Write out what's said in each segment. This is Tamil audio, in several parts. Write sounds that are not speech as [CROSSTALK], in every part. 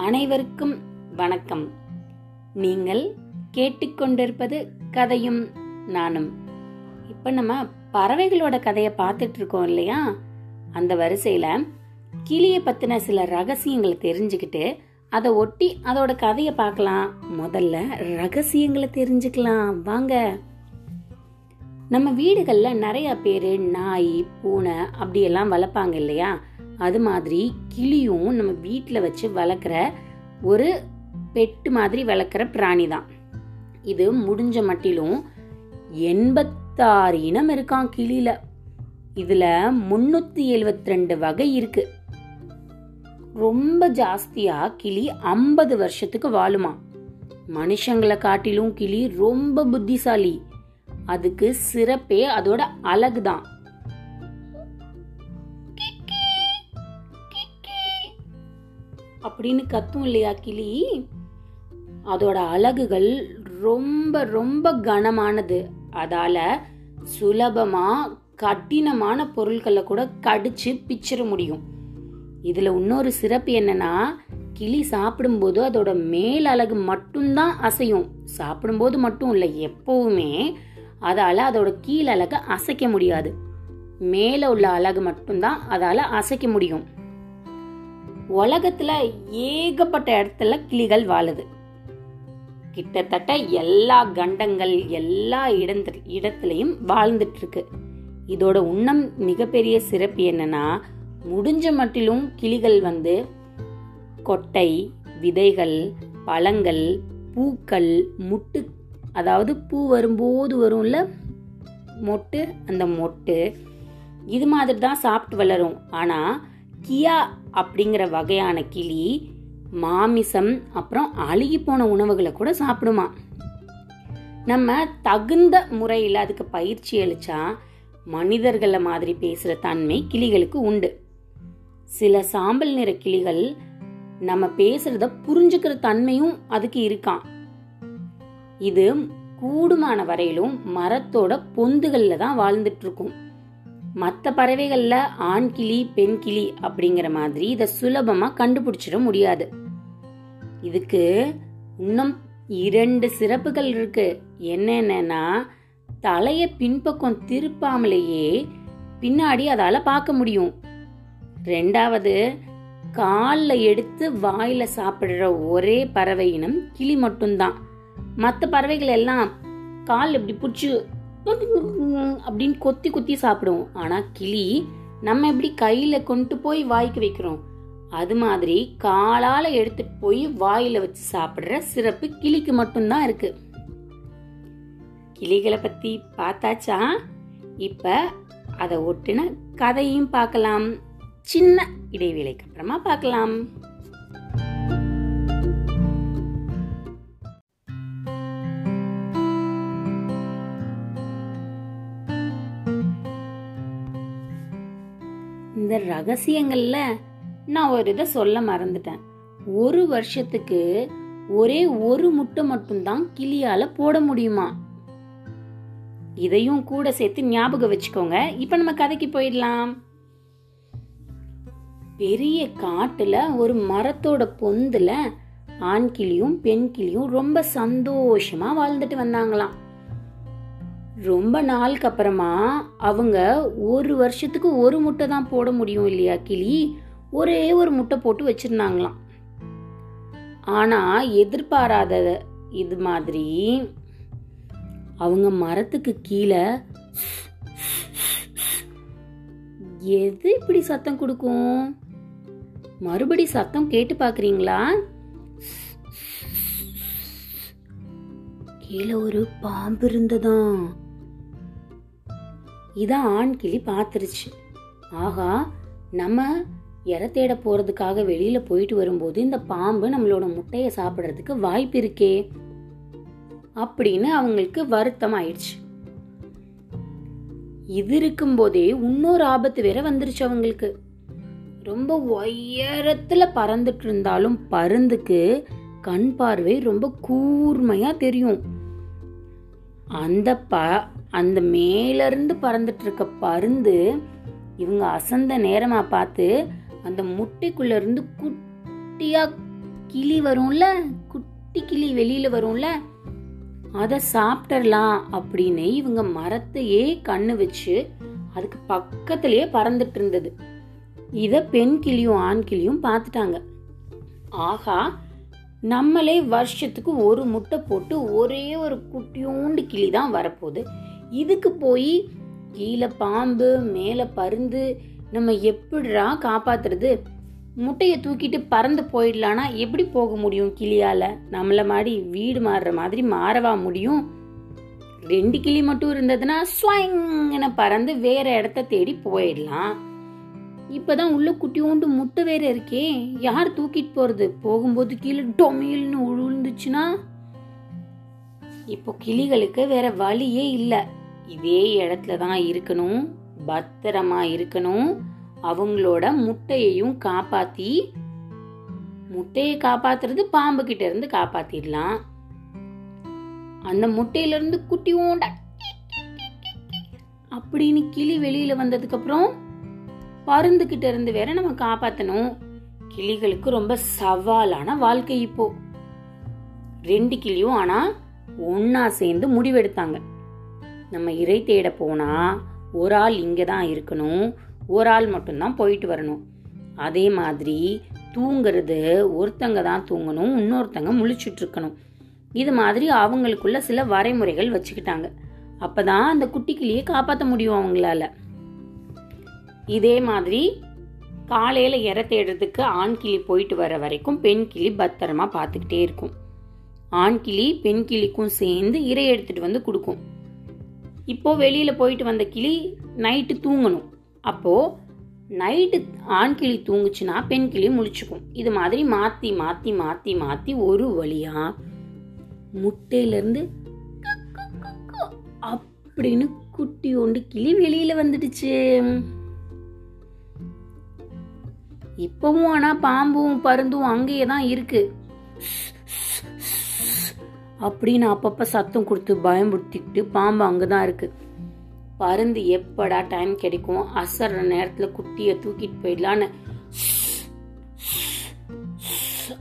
அனைவருக்கும் வணக்கம். நீங்கள் கேட்டுக்கொண்டிருப்பது கதையும் நானும். இப்போ நம்ம பறவைகளோட கதையை பார்த்துட்டு இருக்கோம் இல்லையா? அந்த வரிசையில கிளியை பத்தின சில ரகசியங்களை தெரிஞ்சுக்கிட்டு அதை ஒட்டி அதோட கதையை பார்க்கலாம். முதல்ல ரகசியங்களை தெரிஞ்சுக்கலாம். வாங்க. நம்ம வீடுகளில் நிறைய பேர் நாய் பூனை அப்படியெல்லாம் வளர்ப்பாங்க இல்லையா? அது மாதிரி கிளியும் நம்ம வீட்டில் வச்சு வளர்க்குற ஒரு பெட்டு மாதிரி வளர்க்குற பிராணி தான் இது முடிஞ்ச மட்டிலும் எண்பத்தாறு இனம் இருக்கான் கிளியில இதுல முன்னூத்தி எழுபத்தி ரெண்டு வகை இருக்கு. ரொம்ப ஜாஸ்தியா கிளி ஐம்பது வருஷத்துக்கு வாழுமா மனுஷங்களை காட்டிலும் கிளி ரொம்ப புத்திசாலி. அதுக்கு சிறப்பே அதோட அழகுதான். அப்படின்னு கத்தும் இல்லையா கிளி? அதோட அலகுகள் ரொம்ப ரொம்ப கனமானது. அதால சுலபமா கடினமான பொருட்களை கூட கடிச்சு பிச்சிட முடியும். இதுல இன்னொரு சிறப்பு என்னன்னா கிளி சாப்பிடும்போது அதோட மேல் அலகு மட்டும்தான் அசையும். சாப்பிடும்போது மட்டும் இல்லை எப்பவுமே அதால அதோட கீழ் அழகை அசைக்க முடியாது. மேல உள்ள அலகு மட்டும்தான் அதால அசைக்க முடியும். உலகத்துல ஏகப்பட்ட இடத்துல கிளிகள் வாழுது. கிட்டத்தட்ட எல்லா கண்டங்கள் எல்லா இடத்து இடத்துலையும் வாழ்ந்துட்டு இருக்கு இதோட உண்ணம் மிகப்பெரிய சிறப்பு என்னன்னா முடிஞ்ச மட்டிலும் கிளிகள் வந்து கொட்டை விதைகள் பழங்கள் பூக்கள் முட்டு அதாவது பூ வரும்போது வரும்ல மொட்டு அந்த மொட்டு இது மாதிரி தான் சாப்பிட்டு வளரும். ஆனால் கியா அப்படிங்கிற வகையான கிளி மாமிசம் அப்புறம் அழுகி போன உணவுகளை கூட சாப்பிடுமா? நம்ம தகுந்த முறையில் அதுக்கு பயிற்சி அளிச்சா மனிதர்களை மாதிரி பேசுகிற தன்மை கிளிகளுக்கு உண்டு. சில சாம்பல் நிற கிளிகள் நம்ம பேசுறத புரிஞ்சுக்கிற தன்மையும் அதுக்கு இருக்கான் இது கூடுமான வரையிலும் மரத்தோட பொந்துகளில் தான் வாழ்ந்துட்டு இருக்கும். மற்ற பறவைகள்ல ஆண் கிளி பெண் கிளி அப்படிங்கிற மாதிரி இதை சுலபமா கண்டுபிடிச்சிட முடியாது. இதுக்கு இன்னும் இரண்டு சிறப்புகள் இருக்கு. என்னென்னா தலைய பின்பக்கம் திருப்பாமலேயே பின்னாடி அதால பார்க்க முடியும். ரெண்டாவது காலில் எடுத்து வாயில சாப்பிடுற ஒரே பறவை இனம் கிளி மட்டும்தான். மற்ற பறவைகள் எல்லாம் கால் இப்படி பிடிச்சி [LAUGHS] அப்படின்னு கொத்தி கொத்தி சாப்பிடும் ஆனா கிளி நம்ம எப்படி கையில கொண்டு போய் வாய்க்கு வைக்கிறோம்? அது மாதிரி காலால எடுத்துட்டு போய் வாயில வச்சு சாப்பிடுற சிறப்பு கிளிக்கு மட்டும்தான் இருக்கு. கிளிகளை பத்தி பார்த்தாச்சா? இப்ப அதை ஒட்டின கதையும் பார்க்கலாம். சின்ன இடைவேளைக்கு அப்புறமா பார்க்கலாம். இந்த ரகசியங்கள்ல நான் ஒரு இதை சொல்ல மறந்துட்டேன். ஒரு வருஷத்துக்கு ஒரே ஒரு முட்டை மட்டும்தான் கிளியால போட முடியுமா? இதையும் கூட சேர்த்து ஞாபகம் வச்சுக்கோங்க. இப்ப நம்ம கதைக்கு போயிடலாம். பெரிய காட்டுல ஒரு மரத்தோட பொந்துல ஆண் கிளியும் பெண் கிளியும் ரொம்ப சந்தோஷமா வாழ்ந்துட்டு வந்தாங்களாம். ரொம்ப நாளுக்கு அப்புறமா அவங்க ஒரு வருஷத்துக்கு ஒரு முட்டை தான் போட முடியும் இல்லையா கிளி? ஒரே ஒரு முட்டை போட்டு வச்சிருந்தாங்களாம். ஆனா எதிர்பாராத இது மாதிரி அவங்க மரத்துக்கு கீழே எது இப்படி சத்தம் கொடுக்கும்? மறுபடி சத்தம் கேட்டு பாக்குறீங்களா? கீழே ஒரு பாம்பு இருந்ததான் இதான் ஆண் கிளி பார்த்துருச்சு. ஆகா நம்ம இற தேட போறதுக்காக வெளியில போயிட்டு வரும்போது இந்த பாம்பு நம்மளோட முட்டையை சாப்பிட்றதுக்கு வாய்ப்பு இருக்கே அப்படின்னு அவங்களுக்கு வருத்தம் ஆயிடுச்சு இது இருக்கும்போதே இன்னொரு ஆபத்து வேற வந்துருச்சு அவங்களுக்கு. ரொம்ப உயரத்துல பறந்துட்டு இருந்தாலும் பருந்துக்கு கண் பார்வை ரொம்ப கூர்மையா தெரியும். அந்த ப அந்த மேலேருந்து பறந்துட்டுருக்க பறந்துட்டு இருக்க பருந்து இவங்க அசந்த நேரமாக பார்த்து அந்த முட்டைக்குள்ளேருந்து குட்டியாக கிளி வரும்ல? குட்டி கிளி வெளியில் வரும்ல? அதை சாப்பிடலாம் அப்படின்னு இவங்க மரத்தையே கண்ணு வச்சு அதுக்கு பக்கத்துலேயே பறந்துட்டு இருந்தது இதை பெண் கிளியும் ஆண் கிளியும் பார்த்துட்டாங்க. ஆகா நம்மளே வருஷத்துக்கு ஒரு முட்டை போட்டு ஒரே ஒரு குட்டியோண்டு கிளி தான் வரப்போகுது. இதுக்கு போய் கீழே பாம்பு மேலே பருந்து நம்ம எப்படிடா காப்பாத்துறது? முட்டையை தூக்கிட்டு பறந்து போயிடலான்னா எப்படி போக முடியும் கிளியால? நம்மள மாதிரி வீடு மாறுற மாதிரி மாறவா முடியும்? ரெண்டு கிளி மட்டும் இருந்ததுன்னா ஸ்வாங்னு பறந்து வேற இடத்த தேடி போயிடலாம். இப்பதான் உள்ள குட்டியோண்டு முட்டை வேற இருக்கே. யார் தூக்கிட்டு போறது? போகும்போது கீழே டொமில்னு உழுந்துச்சுன்னா? இப்போ கிளிகளுக்கு வேற வழியே இல்லை. இதே இடத்துல தான் இருக்கணும். பத்திரமா இருக்கணும். அவங்களோட முட்டையையும் காப்பாத்தி முட்டையை காப்பாத்துறது பாம்பு கிட்ட இருந்து காப்பாத்திடலாம். அந்த முட்டையில இருந்து குட்டி ஓண்ட அப்படின்னு கிளி வெளியில வந்ததுக்கு அப்புறம் பருந்து இருந்து வேற நம்ம காப்பாத்தணும். கிளிகளுக்கு ரொம்ப சவாலான வாழ்க்கை இப்போ. ரெண்டு கிளியும் ஆனா ஒன்னா சேர்ந்து முடிவெடுத்தாங்க. நம்ம இறை தேட போனா ஒரு ஆள் இங்கே தான் இருக்கணும் ஒரு ஆள் மட்டும்தான் போயிட்டு வரணும். அதே மாதிரி தூங்குறது ஒருத்தங்க தான் தூங்கணும் இன்னொருத்தங்க முழிச்சுட்டு இருக்கணும். இது மாதிரி அவங்களுக்குள்ள சில வரைமுறைகள் வச்சுக்கிட்டாங்க. அப்பதான் அந்த குட்டி கிளியை காப்பாற்ற முடியும் அவங்களால. இதே மாதிரி காலையில் இற தேடுறதுக்கு ஆண் கிளி போயிட்டு வர வரைக்கும் பெண் கிளி பத்திரமா பார்த்துக்கிட்டே இருக்கும் ஆண் கிளி பெண் கிளிக்கும் சேர்ந்து இறை எடுத்துட்டு வந்து கொடுக்கும் இப்போ வெளியில் போயிட்டு வந்த கிளி நைட்டு தூங்கணும் அப்போது நைட்டு ஆண் கிளி தூங்குச்சுன்னா பெண் கிளி முழிச்சுக்கும் இது மாதிரி மாற்றி மாற்றி மாற்றி மாற்றி ஒரு வழியாக முட்டையிலேருந்து அப்படின்னு குட்டி ஒன்று கிளி வெளியில் வந்துடுச்சு இப்பவும் ஆனா பாம்பும் பருந்தும் அங்கேயே தான் இருக்கு. அப்படின்னு அப்பப்ப சத்தம் கொடுத்து பயமுறுத்திக்கிட்டு பாம்பு அங்கதான் இருக்கு. பருந்து எப்படா டைம் கிடைக்கும்? அசர்ற நேரத்துல குட்டிய தூக்கிட்டு போயிடலான்னு.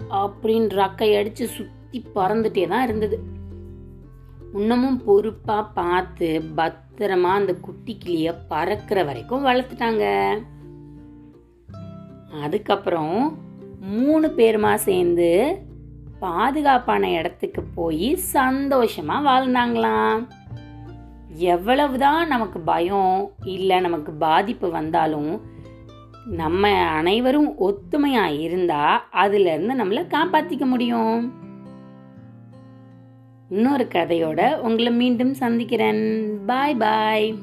அப்படின்னு ரக்கை அடிச்சு சுத்தி பறந்துட்டே தான் இருந்தது. இன்னமும் பொறுப்பா பார்த்து பத்திரமா அந்த குட்டி கிளிய பறக்கிற வரைக்கும் வளர்த்துட்டாங்க. அதுக்கப்புறம் மூணு பேருமா சேர்ந்து பாதுகாப்பான இடத்துக்கு போய் சந்தோஷமா வாழ்ந்தாங்களாம். எவ்வளவுதான் நமக்கு பயம் இல்லை நமக்கு பாதிப்பு வந்தாலும் நம்ம அனைவரும் ஒத்துமையா இருந்தா அதுல இருந்து நம்மள காப்பாத்திக்க முடியும். இன்னொரு கதையோட உங்களை மீண்டும் சந்திக்கிறேன். பாய் பாய்